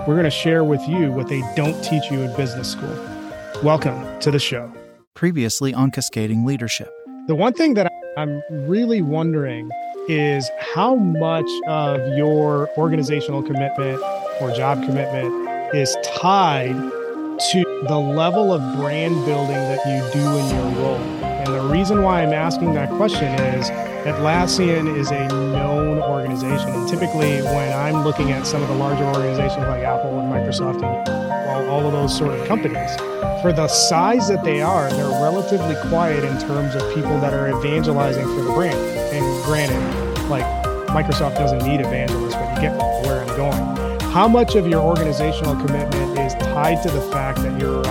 We're going to share with you what they don't teach you in business school. Welcome to the show. Previously on Cascading Leadership. The one thing that I'm really wondering is how much of your organizational commitment or job commitment is tied to the level of brand building that you do in your role. And the reason why I'm asking that question is Atlassian is a known organization. And typically, when I'm looking at some of the larger organizations like Apple and Microsoft and all of those sort of companies, for the size that they are, they're relatively quiet in terms of people that are evangelizing for the brand. And granted, like Microsoft doesn't need evangelists, but you get where I'm going. How much of your organizational commitment is tied to the fact that you're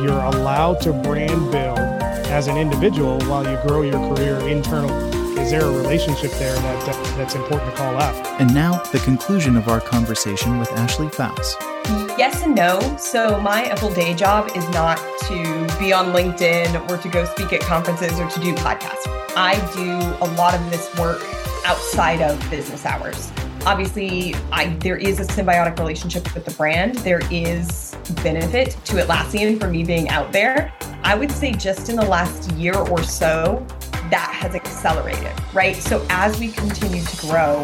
you're allowed to brand build as an individual while you grow your career internally? is there a relationship there that uh, that's important to call out? And now the conclusion of our conversation with Ashley Faus. Yes and no. So my full day job is not to be on LinkedIn or to go speak at conferences or to do podcasts. I do a lot of this work outside of business hours. Obviously, I there is a symbiotic relationship with the brand. There is benefit to Atlassian for me being out there. I would say just in the last year or so, that has accelerated, right? So as we continue to grow,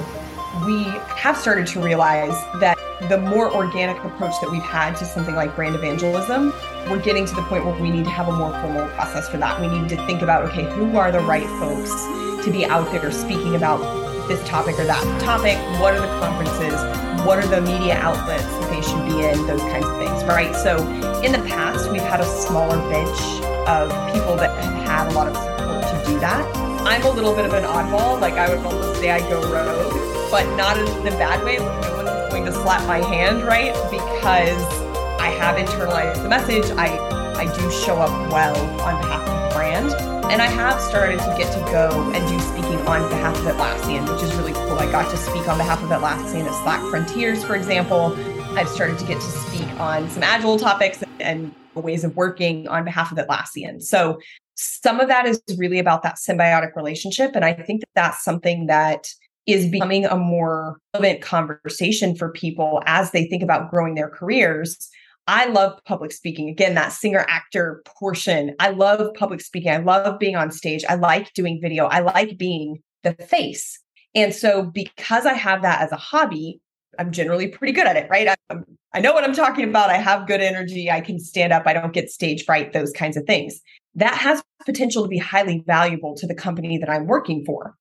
we have started to realize that the more organic approach that we've had to something like brand evangelism, we're getting to the point where we need to have a more formal process for that. We need to think about okay, who are the right folks to be out there speaking about this topic or that topic? What are the conferences? What are the media outlets that they should be in? Those kinds of things, right? So in the past, we've had a smaller bench of people that have had a lot of support to do that. I'm a little bit of an oddball. Like I would almost say I go rogue, but not in the bad way. No one's going to slap my hand, right? Because I have internalized the message. I I do show up well on behalf of brand. And I have started to get to go and do speaking on behalf of Atlassian, which is really cool. I got to speak on behalf of Atlassian at Slack Frontiers, for example. I've started to get to speak on some agile topics and ways of working on behalf of Atlassian. So some of that is really about that symbiotic relationship. And I think that that's something that is becoming a more relevant conversation for people as they think about growing their careers. I love public speaking. Again, that singer actor portion. I love public speaking. I love being on stage. I like doing video. I like being the face. And so, because I have that as a hobby, I'm generally pretty good at it, right? I'm, I know what I'm talking about. I have good energy. I can stand up. I don't get stage fright, those kinds of things that has potential to be highly valuable to the company that I'm working for.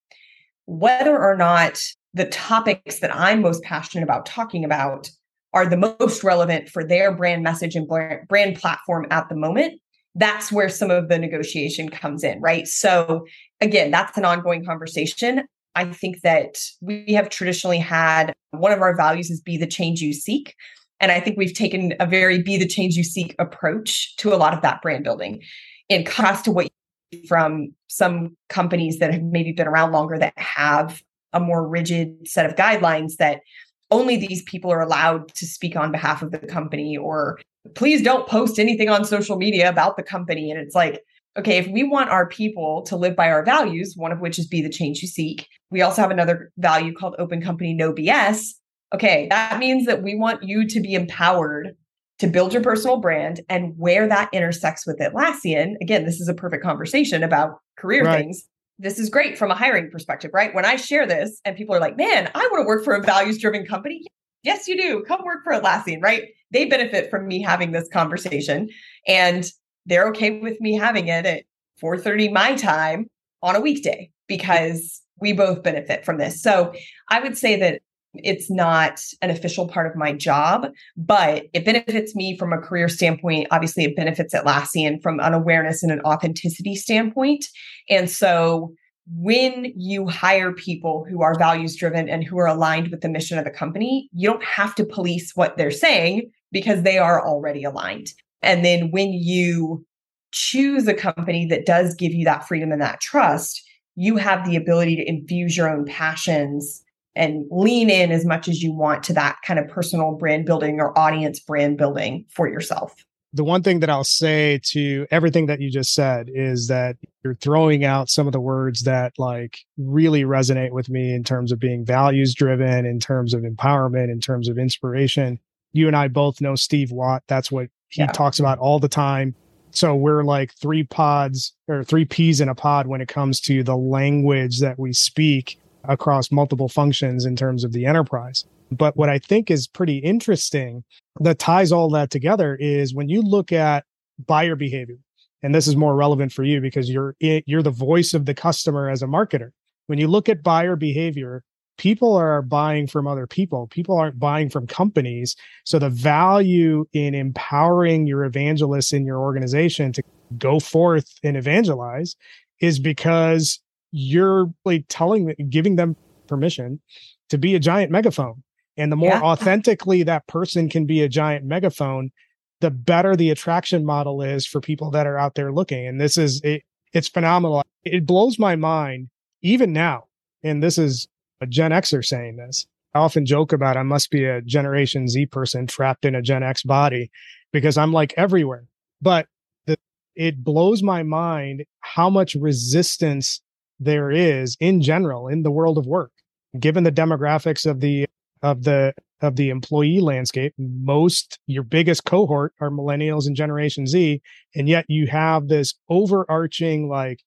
Whether or not the topics that I'm most passionate about talking about are the most relevant for their brand message and brand platform at the moment, that's where some of the negotiation comes in, right? So, again, that's an ongoing conversation. I think that we have traditionally had one of our values is be the change you seek. And I think we've taken a very be the change you seek approach to a lot of that brand building in contrast to what from some companies that have maybe been around longer that have a more rigid set of guidelines that only these people are allowed to speak on behalf of the company or please don't post anything on social media about the company and it's like okay if we want our people to live by our values one of which is be the change you seek we also have another value called open company no bs okay that means that we want you to be empowered to build your personal brand and where that intersects with Atlassian. Again, this is a perfect conversation about career right. things. This is great from a hiring perspective, right? When I share this and people are like, man, I want to work for a values driven company. Yes, you do. Come work for Atlassian, right? They benefit from me having this conversation and they're okay with me having it at 4:30 my time on a weekday because we both benefit from this. So I would say that it's not an official part of my job, but it benefits me from a career standpoint. Obviously, it benefits Atlassian from an awareness and an authenticity standpoint. And so when you hire people who are values driven and who are aligned with the mission of the company, you don't have to police what they're saying. because they are already aligned. And then when you choose a company that does give you that freedom and that trust, you have the ability to infuse your own passions and lean in as much as you want to that kind of personal brand building or audience brand building for yourself. The one thing that I'll say to everything that you just said is that you're throwing out some of the words that like really resonate with me in terms of being values driven, in terms of empowerment, in terms of inspiration. You and I both know Steve Watt. That's what he yeah. talks about all the time. So we're like three pods or three peas in a pod when it comes to the language that we speak across multiple functions in terms of the enterprise. But what I think is pretty interesting that ties all that together is when you look at buyer behavior, and this is more relevant for you because you're you're the voice of the customer as a marketer. When you look at buyer behavior, people are buying from other people. People aren't buying from companies. So the value in empowering your evangelists in your organization to go forth and evangelize is because you're like telling giving them permission to be a giant megaphone. And the more yeah. authentically that person can be a giant megaphone the better the attraction model is for people that are out there looking. And this is it, it's phenomenal. It blows my mind even now and this is a gen xer saying this. I often joke about i must be a generation z person trapped in a gen x body because i'm like everywhere. But the, it blows my mind how much resistance there is in general in the world of work. Given the demographics of the of the of the employee landscape most your biggest cohort are millennials and generation z and yet you have this overarching like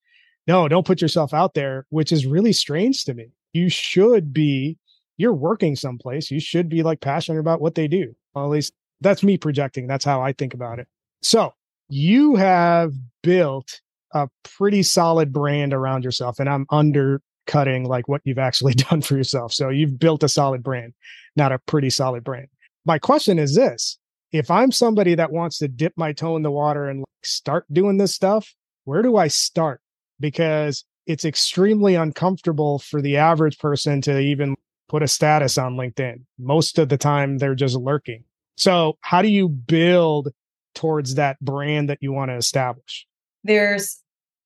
no don't put yourself out there which is really strange to me. You should be you're working someplace. You should be like passionate about what they do. Well, at least that's me projecting. That's how i think about it. So you have built a pretty solid brand around yourself and i'm undercutting like what you've actually done for yourself. So you've built a solid brand not a pretty solid brand. My question is this if i'm somebody that wants to dip my toe in the water and like start doing this stuff where do i start? Because it's extremely uncomfortable for the average person to even put a status on linkedin. Most of the time they're just lurking. So how do you build towards that brand that you want to establish? There's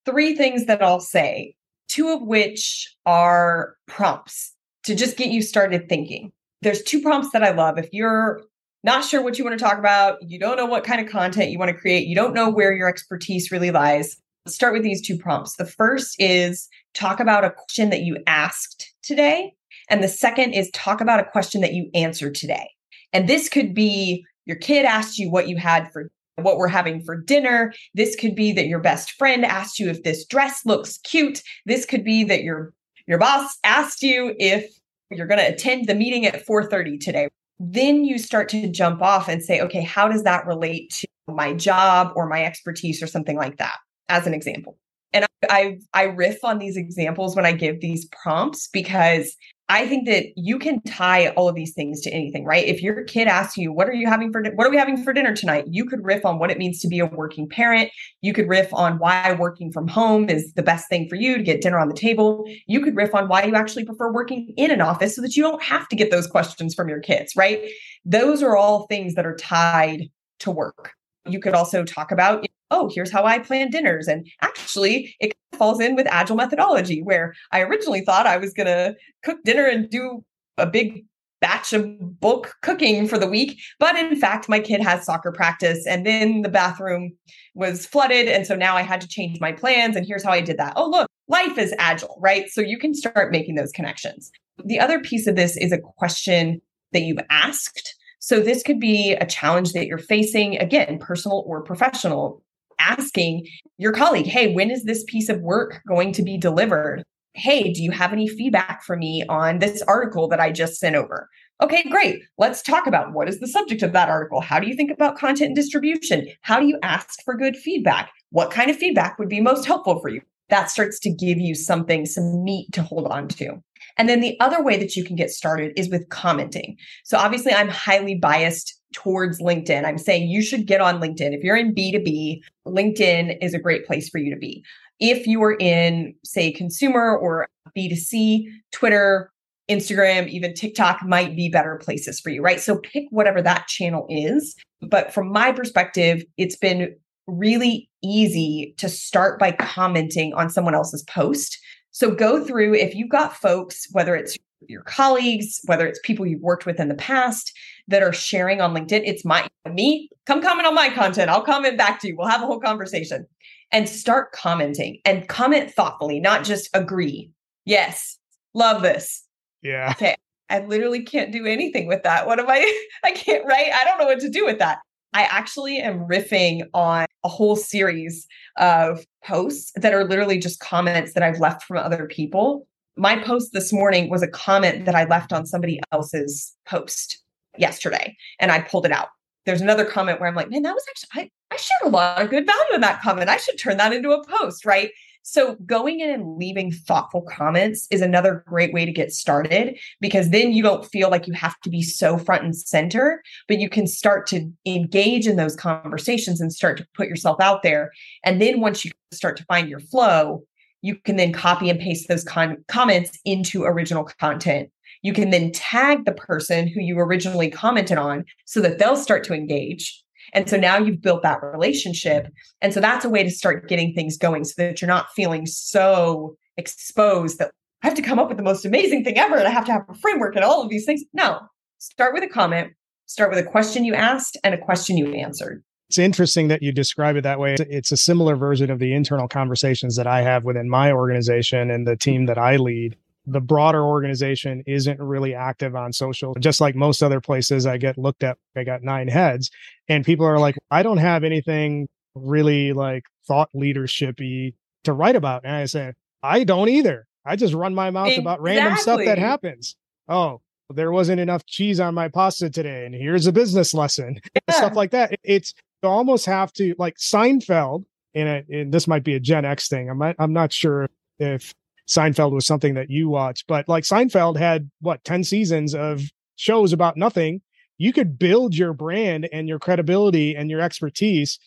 three things that I'll say, two of which are prompts to just get you started thinking. There's two prompts that I love. If you're not sure what you want to talk about, you don't know what kind of content you want to create, you don't know where your expertise really lies, start with these two prompts. The first is talk about a question that you asked today. And the second is talk about a question that you answered today. And this could be your kid asked you what you had for what we're having for dinner. This could be that your best friend asked you if this dress looks cute. This could be that your your boss asked you if you're going to attend the meeting at 4:30 today. Then you start to jump off and say, "Okay, how does that relate to my job or my expertise or something like that?" As an example. And I, I I riff on these examples when I give these prompts because I think that you can tie all of these things to anything, right? If your kid asks you, "What are you having for what are we having for dinner tonight?" You could riff on what it means to be a working parent. You could riff on why working from home is the best thing for you to get dinner on the table. You could riff on why you actually prefer working in an office so that you don't have to get those questions from your kids, right? Those are all things that are tied to work. You could also talk about oh, here's how I plan dinners. And actually, it falls in with agile methodology, where I originally thought I was going to cook dinner and do a big batch of bulk cooking for the week. But in fact, my kid has soccer practice and then the bathroom was flooded. And so now I had to change my plans. And here's how I did that. Oh, look, life is agile, right? So you can start making those connections. The other piece of this is a question that you've asked. So this could be a challenge that you're facing, again, personal or professional asking your colleague, hey, when is this piece of work going to be delivered? Hey, do you have any feedback for me on this article that I just sent over? Okay, great. Let's talk about what is the subject of that article? How do you think about content and distribution? How do you ask for good feedback? What kind of feedback would be most helpful for you? That starts to give you something, some meat to hold on to. And then the other way that you can get started is with commenting. So obviously, I'm highly biased towards LinkedIn. I'm saying you should get on LinkedIn. If you're in B2B, LinkedIn is a great place for you to be. If you are in, say, consumer or B2C, Twitter, Instagram, even TikTok might be better places for you, right? So pick whatever that channel is But from my perspective, it's been really easy to start by commenting on someone else's post. So go through if you've got folks, whether it's your colleagues, whether it's people you've worked with in the past that are sharing on LinkedIn, it's my me. Come comment on my content. I'll comment back to you. We'll have a whole conversation and start commenting and comment thoughtfully, not just agree. Yes, love this. Yeah. Okay. I literally can't do anything with that. What am I? I can't write. I don't know what to do with that. I actually am riffing on a whole series of posts that are literally just comments that I've left from other people. My post this morning was a comment that I left on somebody else's post yesterday, and I pulled it out. There's another comment where I'm like, man, that was actually, I, I shared a lot of good value in that comment. I should turn that into a post, right? So going in and leaving thoughtful comments is another great way to get started because then you don't feel like you have to be so front and center, but you can start to engage in those conversations and start to put yourself out there. And then once you start to find your flow, you can then copy and paste those con- comments into original content. You can then tag the person who you originally commented on so that they'll start to engage. And so now you've built that relationship. And so that's a way to start getting things going so that you're not feeling so exposed that I have to come up with the most amazing thing ever and I have to have a framework and all of these things. No, start with a comment, start with a question you asked and a question you answered. It's interesting that you describe it that way. It's a similar version of the internal conversations that I have within my organization and the team that I lead the broader organization isn't really active on social. Just like most other places, I get looked at, I got nine heads, and people are like, I don't have anything really like thought leadershipy to write about. And I say, I don't either. I just run my mouth exactly. about random stuff that happens. Oh, there wasn't enough cheese on my pasta today, and here's a business lesson. Yeah. Stuff like that. It's you almost have to like Seinfeld, and, it, and this might be a Gen X thing. I'm not, I'm not sure if Seinfeld was something that you watched, but like Seinfeld had what 10 seasons of shows about nothing. You could build your brand and your credibility and your expertise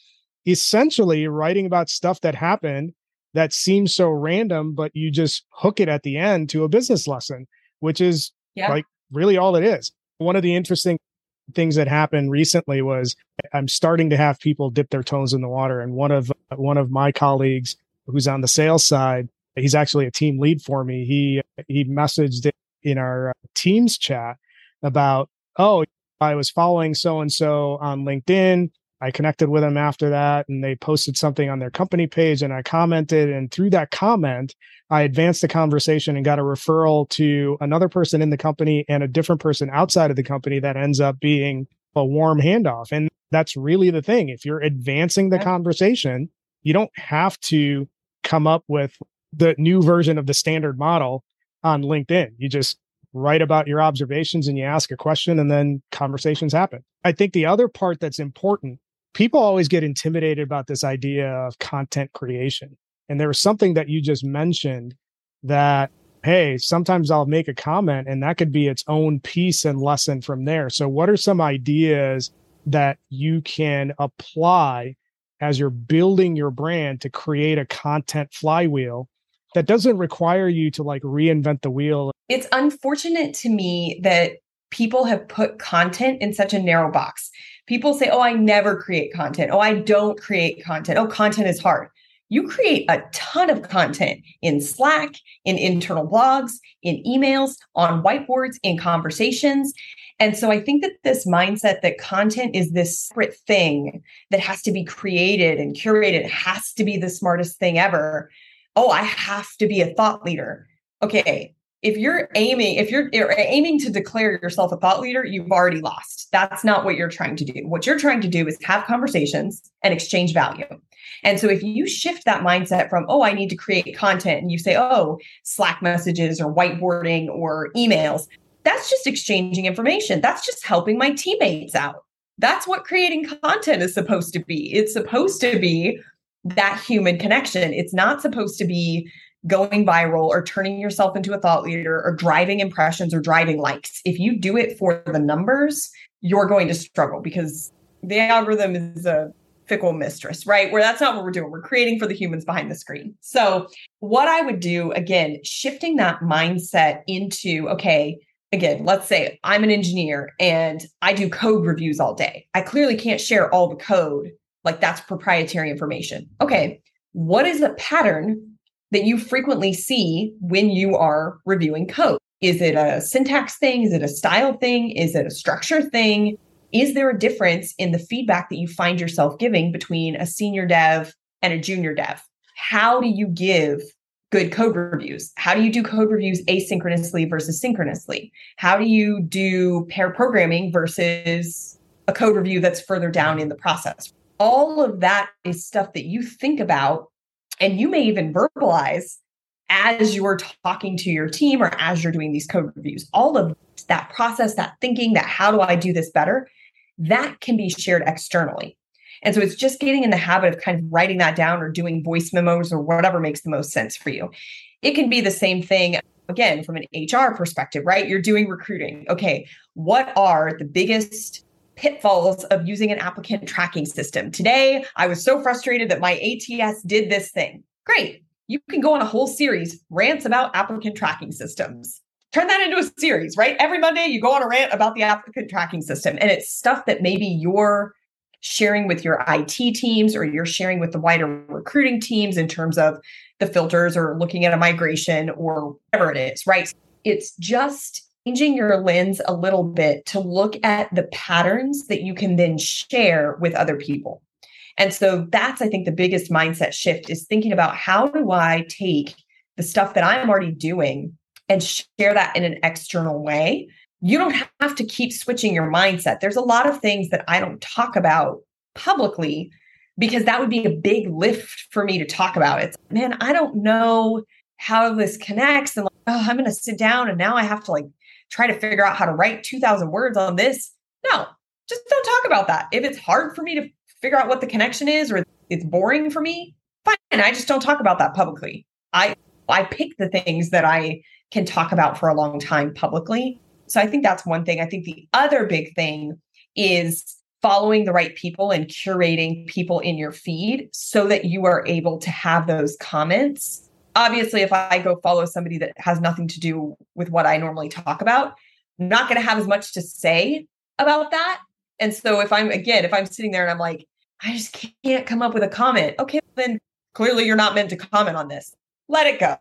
essentially writing about stuff that happened that seems so random, but you just hook it at the end to a business lesson, which is yeah. like really all it is. One of the interesting things that happened recently was I'm starting to have people dip their toes in the water. And one of one of my colleagues who's on the sales side he's actually a team lead for me. He he messaged in our uh, Teams chat about, oh, I was following so and so on LinkedIn. I connected with them after that, and they posted something on their company page, and I commented. And through that comment, I advanced the conversation and got a referral to another person in the company and a different person outside of the company that ends up being a warm handoff. And that's really the thing. If you're advancing the conversation, you don't have to come up with the new version of the standard model on LinkedIn. You just write about your observations and you ask a question and then conversations happen. I think the other part that's important, people always get intimidated about this idea of content creation. And there was something that you just mentioned that, hey, sometimes I'll make a comment and that could be its own piece and lesson from there. So, what are some ideas that you can apply as you're building your brand to create a content flywheel that doesn't require you to like reinvent the wheel. It's unfortunate to me that people have put content in such a narrow box. People say, Oh, I never create content. Oh, I don't create content. Oh, content is hard. You create a ton of content in Slack, in internal blogs, in emails, on whiteboards, in conversations. And so I think that this mindset that content is this separate thing that has to be created and curated, has to be the smartest thing ever oh, I have to be a thought leader. Okay. If you're aiming, if you're, you're aiming to declare yourself a thought leader, you've already lost. That's not what you're trying to do. What you're trying to do is have conversations and exchange value. And so if you shift that mindset from, oh, I need to create content, and you say, oh, Slack messages or whiteboarding or emails, that's just exchanging information. That's just helping my teammates out. That's what creating content is supposed to be. It's supposed to be that human connection. It's not supposed to be going viral or turning yourself into a thought leader or driving impressions or driving likes. If you do it for the numbers, you're going to struggle because the algorithm is a fickle mistress, right? Where that's not what we're doing. We're creating for the humans behind the screen. So, what I would do again, shifting that mindset into okay, again, let's say I'm an engineer and I do code reviews all day. I clearly can't share all the code, like that's proprietary information. Okay, what is a pattern that you frequently see when you are reviewing code? Is it a syntax thing? Is it a style thing? Is it a structure thing? Is there a difference in the feedback that you find yourself giving between a senior dev and a junior dev? How do you give good code reviews? How do you do code reviews asynchronously versus synchronously? How do you do pair programming versus a code review that's further down in the process? All of that is stuff that you think about and you may even verbalize as you're talking to your team or as you're doing these code reviews. All of that process, that thinking, that how do I do this better, that can be shared externally. And so it's just getting in the habit of kind of writing that down or doing voice memos or whatever makes the most sense for you. It can be the same thing again from an HR perspective, right? You're doing recruiting. Okay, what are the biggest pitfalls of using an applicant tracking system? Today, I was so frustrated that my ATS did this thing. Great. You can go on a whole series, rants about applicant tracking systems. Turn that into a series, right? Every Monday, you go on a rant about the applicant tracking system. And it's stuff that maybe you're sharing with your IT teams or you're sharing with the wider recruiting teams in terms of the filters or looking at a migration or whatever it is, right? It's just changing your lens a little bit to look at the patterns that you can then share with other people. And so that's, I think, the biggest mindset shift is thinking about how do I take the stuff that I'm already doing and share that in an external way you don't have to keep switching your mindset. There's a lot of things that I don't talk about publicly because that would be a big lift for me to talk about. It's man, I don't know how this connects and like, oh, I'm going to sit down and now I have to like try to figure out how to write 2000 words on this. No, just don't talk about that. If it's hard for me to figure out what the connection is or it's boring for me, fine. I just don't talk about that publicly. I I pick the things that I can talk about for a long time publicly so I think that's one thing. I think the other big thing is following the right people and curating people in your feed so that you are able to have those comments. Obviously, if I go follow somebody that has nothing to do with what I normally talk about, I'm not going to have as much to say about that. And so if I'm again, if I'm sitting there and I'm like, I just can't come up with a comment, okay, then clearly you're not meant to comment on this. Let it go.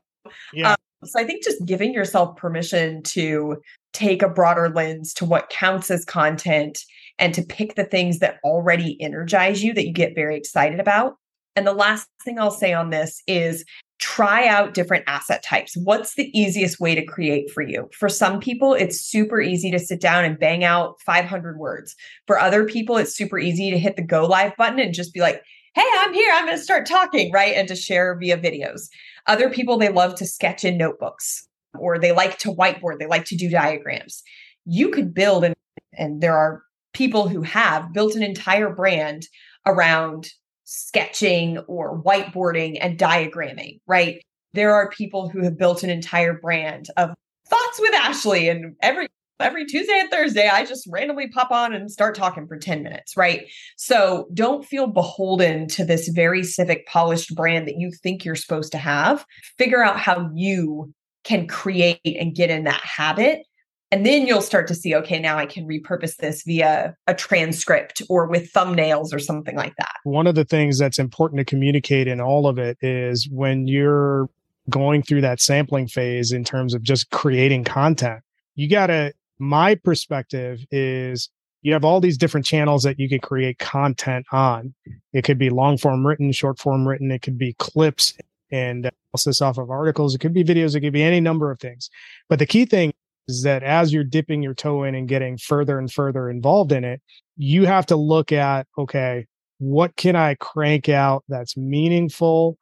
Yeah. Um, so I think just giving yourself permission to take a broader lens to what counts as content and to pick the things that already energize you that you get very excited about. And the last thing I'll say on this is try out different asset types. What's the easiest way to create for you? For some people, it's super easy to sit down and bang out 500 words. For other people, it's super easy to hit the go live button and just be like, hey, I'm here. I'm going to start talking, right? And to share via videos. Other people, they love to sketch in notebooks or they like to whiteboard, they like to do diagrams. You could build, and, and there are people who have built an entire brand around sketching or whiteboarding and diagramming, right? There are people who have built an entire brand of thoughts with Ashley and every every Tuesday and Thursday, I just randomly pop on and start talking for 10 minutes, right? So don't feel beholden to this very civic, polished brand that you think you're supposed to have. Figure out how you can create and get in that habit. And then you'll start to see, okay, now I can repurpose this via a transcript or with thumbnails or something like that. One of the things that's important to communicate in all of it is when you're going through that sampling phase in terms of just creating content, you got to my perspective is you have all these different channels that you can create content on. It could be long form written, short form written. It could be clips and analysis off of articles. It could be videos. It could be any number of things. But the key thing is that as you're dipping your toe in and getting further and further involved in it, you have to look at, okay, what can I crank out that's meaningful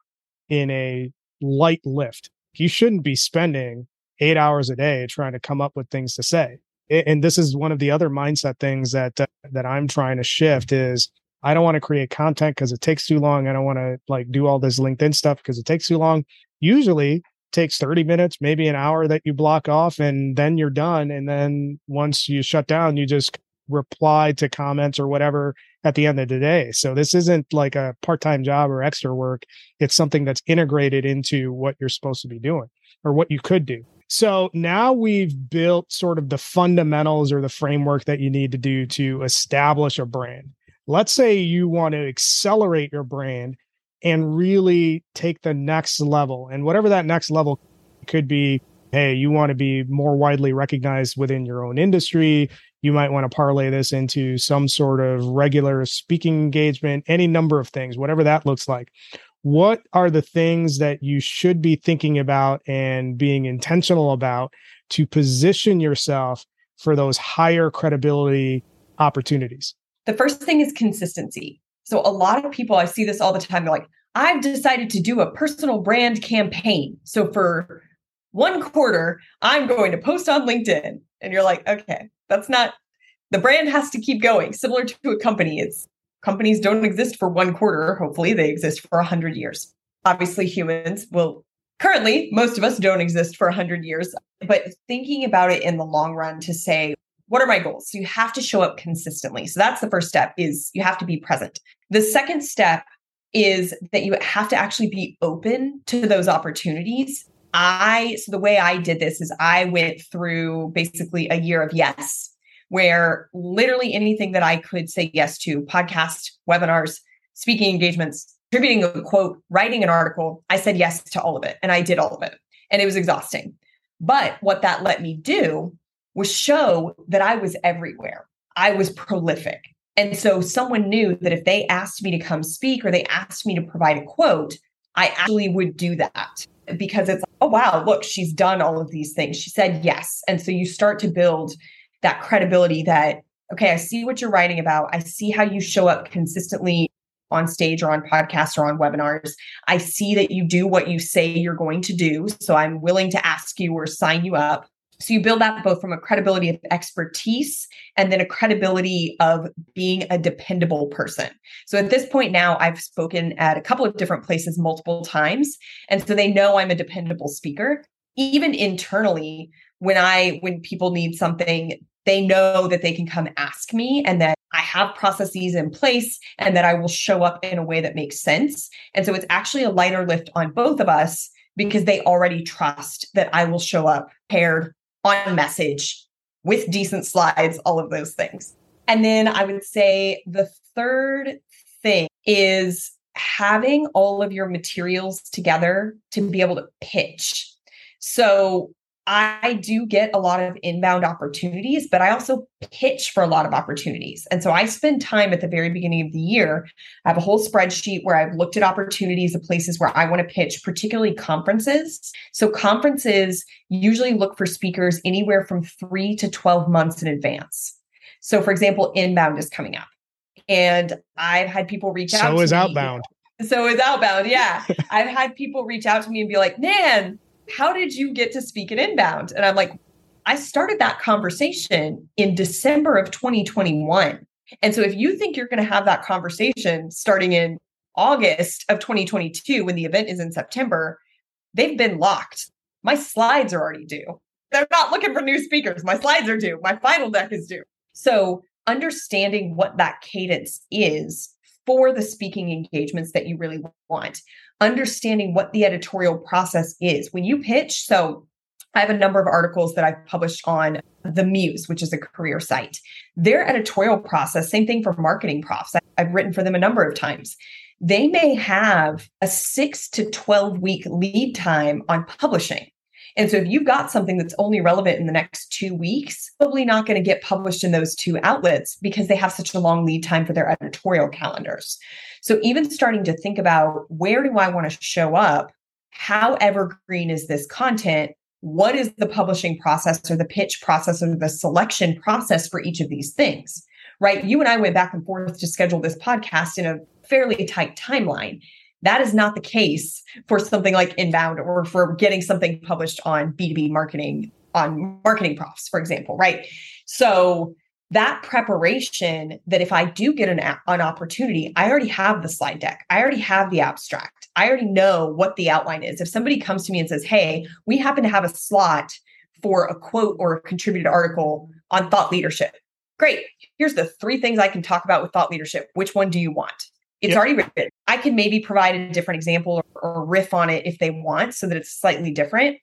in a light lift? You shouldn't be spending eight hours a day trying to come up with things to say and this is one of the other mindset things that uh, that I'm trying to shift is I don't want to create content because it takes too long. I don't want to like do all this LinkedIn stuff because it takes too long. Usually takes 30 minutes, maybe an hour that you block off and then you're done. And then once you shut down, you just reply to comments or whatever at the end of the day. So this isn't like a part-time job or extra work. It's something that's integrated into what you're supposed to be doing or what you could do. So now we've built sort of the fundamentals or the framework that you need to do to establish a brand. Let's say you want to accelerate your brand and really take the next level. And whatever that next level could be, hey, you want to be more widely recognized within your own industry. You might want to parlay this into some sort of regular speaking engagement, any number of things, whatever that looks like what are the things that you should be thinking about and being intentional about to position yourself for those higher credibility opportunities? The first thing is consistency. So, a lot of people, I see this all the time. They're like, I've decided to do a personal brand campaign. So, for one quarter, I'm going to post on LinkedIn. And you're like, okay, that's not, the brand has to keep going. Similar to a company, it's companies don't exist for one quarter. Hopefully, they exist for 100 years. Obviously, humans will currently, most of us don't exist for 100 years, but thinking about it in the long run to say, what are my goals? So you have to show up consistently. So that's the first step is you have to be present. The second step is that you have to actually be open to those opportunities. I so the way I did this is I went through basically a year of yes where literally anything that I could say yes to podcast, webinars, speaking engagements, contributing a quote, writing an article, I said yes to all of it and I did all of it. And it was exhausting. But what that let me do was show that I was everywhere. I was prolific. And so someone knew that if they asked me to come speak or they asked me to provide a quote, I actually would do that because it's, oh, wow, look, she's done all of these things. She said yes. And so you start to build that credibility that, okay, I see what you're writing about. I see how you show up consistently on stage or on podcasts or on webinars. I see that you do what you say you're going to do. So I'm willing to ask you or sign you up. So you build that both from a credibility of expertise and then a credibility of being a dependable person. So at this point now, I've spoken at a couple of different places multiple times. And so they know I'm a dependable speaker. Even internally, when I when people need something, they know that they can come ask me and that I have processes in place and that I will show up in a way that makes sense. And so it's actually a lighter lift on both of us because they already trust that I will show up paired on message with decent slides, all of those things. And then I would say the third thing is having all of your materials together to be able to pitch. So I do get a lot of inbound opportunities, but I also pitch for a lot of opportunities. And so I spend time at the very beginning of the year. I have a whole spreadsheet where I've looked at opportunities of places where I want to pitch, particularly conferences. So conferences usually look for speakers anywhere from three to 12 months in advance. So, for example, inbound is coming up. And I've had people reach so out. So is outbound. So is outbound. Yeah. I've had people reach out to me and be like, man, how did you get to speak at Inbound? And I'm like, I started that conversation in December of 2021. And so if you think you're going to have that conversation starting in August of 2022 when the event is in September, they've been locked. My slides are already due. They're not looking for new speakers. My slides are due. My final deck is due. So understanding what that cadence is for the speaking engagements that you really want understanding what the editorial process is. When you pitch, so I have a number of articles that I've published on The Muse, which is a career site. Their editorial process, same thing for MarketingProfs. I've written for them a number of times. They may have a six to 12 week lead time on publishing. And so if you've got something that's only relevant in the next two weeks, probably not going to get published in those two outlets because they have such a long lead time for their editorial calendars. So even starting to think about where do I want to show up? How evergreen is this content? What is the publishing process or the pitch process or the selection process for each of these things? Right? You and I went back and forth to schedule this podcast in a fairly tight timeline. That is not the case for something like inbound or for getting something published on B2B marketing, on MarketingProfs, for example, right? So that preparation that if I do get an, an opportunity, I already have the slide deck. I already have the abstract. I already know what the outline is. If somebody comes to me and says, Hey, we happen to have a slot for a quote or a contributed article on thought leadership. Great. Here's the three things I can talk about with thought leadership. Which one do you want? It's yep. already written. I can maybe provide a different example or, or riff on it if they want so that it's slightly different.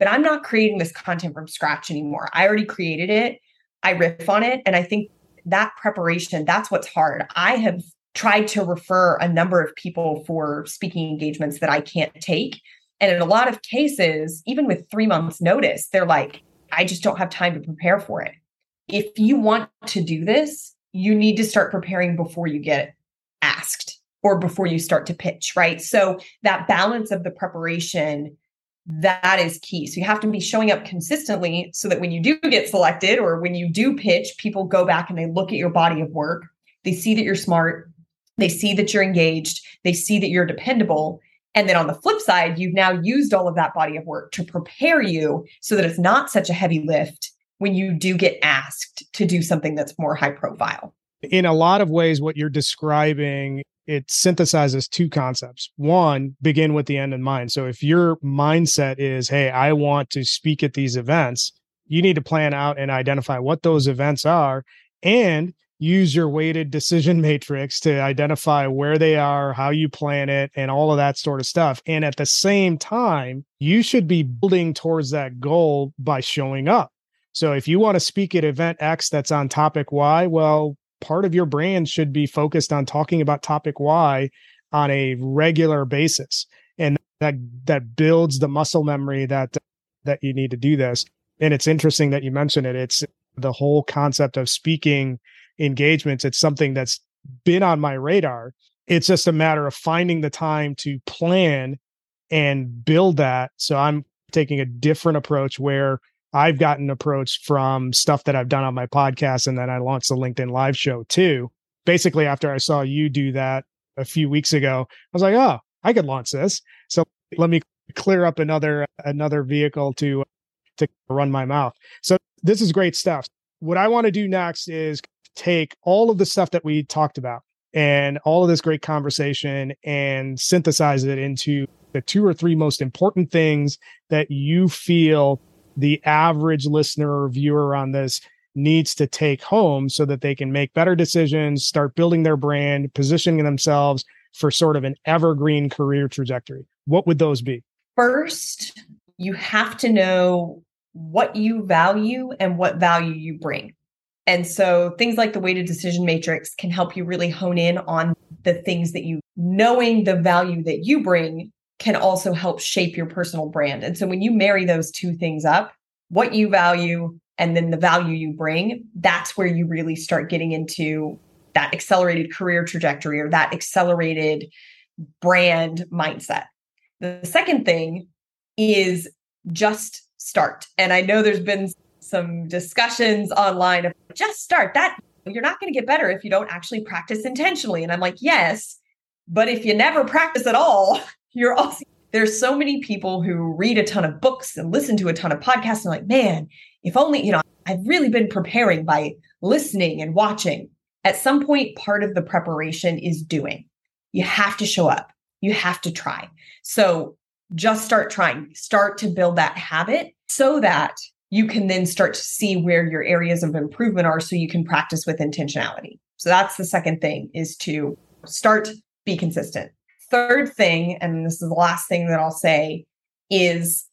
but I'm not creating this content from scratch anymore. I already created it. I riff on it. And I think that preparation, that's what's hard. I have tried to refer a number of people for speaking engagements that I can't take. And in a lot of cases, even with three months' notice, they're like, I just don't have time to prepare for it. If you want to do this, you need to start preparing before you get asked or before you start to pitch, right? So that balance of the preparation that is key. So you have to be showing up consistently so that when you do get selected or when you do pitch, people go back and they look at your body of work. They see that you're smart, they see that you're engaged, they see that you're dependable. And then on the flip side, you've now used all of that body of work to prepare you so that it's not such a heavy lift when you do get asked to do something that's more high profile. In a lot of ways, what you're describing it synthesizes two concepts. One, begin with the end in mind. So if your mindset is, hey, I want to speak at these events, you need to plan out and identify what those events are and use your weighted decision matrix to identify where they are, how you plan it, and all of that sort of stuff. And at the same time, you should be building towards that goal by showing up. So if you want to speak at event X that's on topic Y, well, part of your brand should be focused on talking about topic Y on a regular basis. And that that builds the muscle memory that that you need to do this. And it's interesting that you mentioned it. It's the whole concept of speaking engagements. It's something that's been on my radar. It's just a matter of finding the time to plan and build that. So I'm taking a different approach where I've gotten approached from stuff that I've done on my podcast. And then I launched the LinkedIn live show too. Basically, after I saw you do that a few weeks ago, I was like, oh, I could launch this. So let me clear up another another vehicle to to run my mouth. So this is great stuff. What I want to do next is take all of the stuff that we talked about and all of this great conversation and synthesize it into the two or three most important things that you feel the average listener or viewer on this needs to take home so that they can make better decisions, start building their brand, positioning themselves for sort of an evergreen career trajectory? What would those be? First, you have to know what you value and what value you bring. And so things like the weighted decision matrix can help you really hone in on the things that you knowing the value that you bring can also help shape your personal brand. And so when you marry those two things up, what you value and then the value you bring, that's where you really start getting into that accelerated career trajectory or that accelerated brand mindset. The second thing is just start. And I know there's been some discussions online of just start. That you're not going to get better if you don't actually practice intentionally. And I'm like, yes, but if you never practice at all, you're also there's so many people who read a ton of books and listen to a ton of podcasts and like, man, if only, you know, I've really been preparing by listening and watching. At some point, part of the preparation is doing. You have to show up. You have to try. So just start trying, start to build that habit so that you can then start to see where your areas of improvement are so you can practice with intentionality. So that's the second thing is to start, be consistent third thing, and this is the last thing that I'll say, is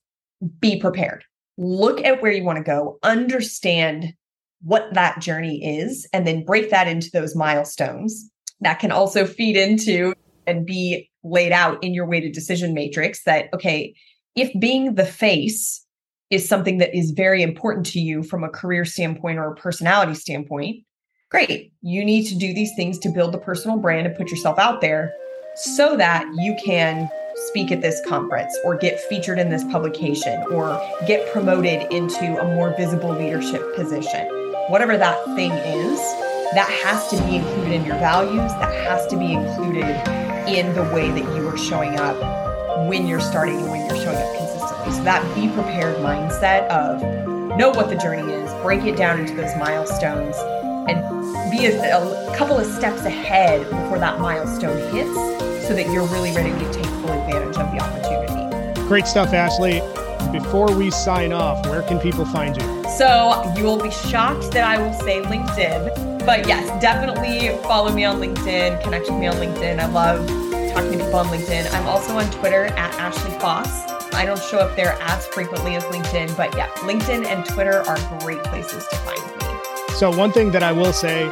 be prepared. Look at where you want to go, understand what that journey is, and then break that into those milestones. That can also feed into and be laid out in your weighted decision matrix that, okay, if being the face is something that is very important to you from a career standpoint or a personality standpoint, great. You need to do these things to build the personal brand and put yourself out there so that you can speak at this conference or get featured in this publication or get promoted into a more visible leadership position. Whatever that thing is, that has to be included in your values, that has to be included in the way that you are showing up when you're starting and when you're showing up consistently. So that be prepared mindset of know what the journey is, break it down into those milestones, and be a, a couple of steps ahead before that milestone hits so that you're really ready to take full advantage of the opportunity. Great stuff, Ashley. Before we sign off, where can people find you? So you will be shocked that I will say LinkedIn. But yes, definitely follow me on LinkedIn, connect with me on LinkedIn. I love talking to people on LinkedIn. I'm also on Twitter at Ashley Faus. I don't show up there as frequently as LinkedIn, but yeah, LinkedIn and Twitter are great places to find me. So, one thing that I will say,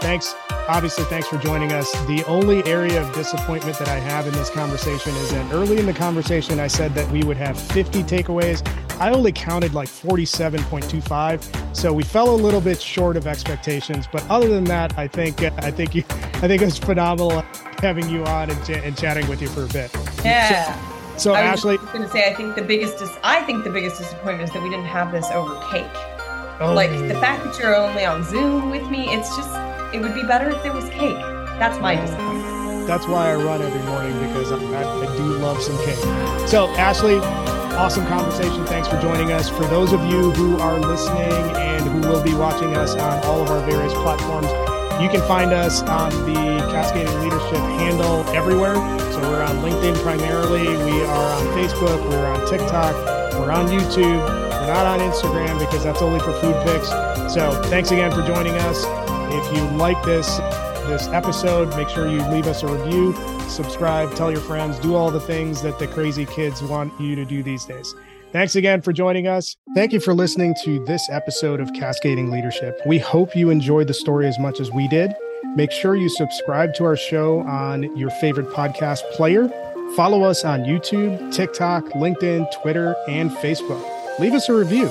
thanks obviously, thanks for joining us. The only area of disappointment that I have in this conversation is that early in the conversation, I said that we would have 50 takeaways. I only counted like 47.25, so we fell a little bit short of expectations. But other than that, I think uh, I think you, I think it was phenomenal having you on and, ch- and chatting with you for a bit. Yeah. So, so I Ashley, was going to say, I think the biggest, dis- I think the biggest disappointment is that we didn't have this over cake. Oh. Like the fact that you're only on Zoom with me, it's just it would be better if there was cake. That's my disappointment. That's why I run every morning because I, I, do love some cake. So, Ashley, awesome conversation. Thanks for joining us. For those of you who are listening and who will be watching us on all of our various platforms, you can find us on the Cascading Leadership handle everywhere. So we're on LinkedIn primarily. We are on Facebook. We're on TikTok. We're on YouTube. We're not on Instagram because that's only for food pics. So thanks again for joining us. If you like this this episode, make sure you leave us a review, subscribe, tell your friends, do all the things that the crazy kids want you to do these days. Thanks again for joining us. Thank you for listening to this episode of Cascading Leadership. We hope you enjoyed the story as much as we did. Make sure you subscribe to our show on your favorite podcast player. Follow us on YouTube, TikTok, LinkedIn, Twitter, and Facebook. Leave us a review.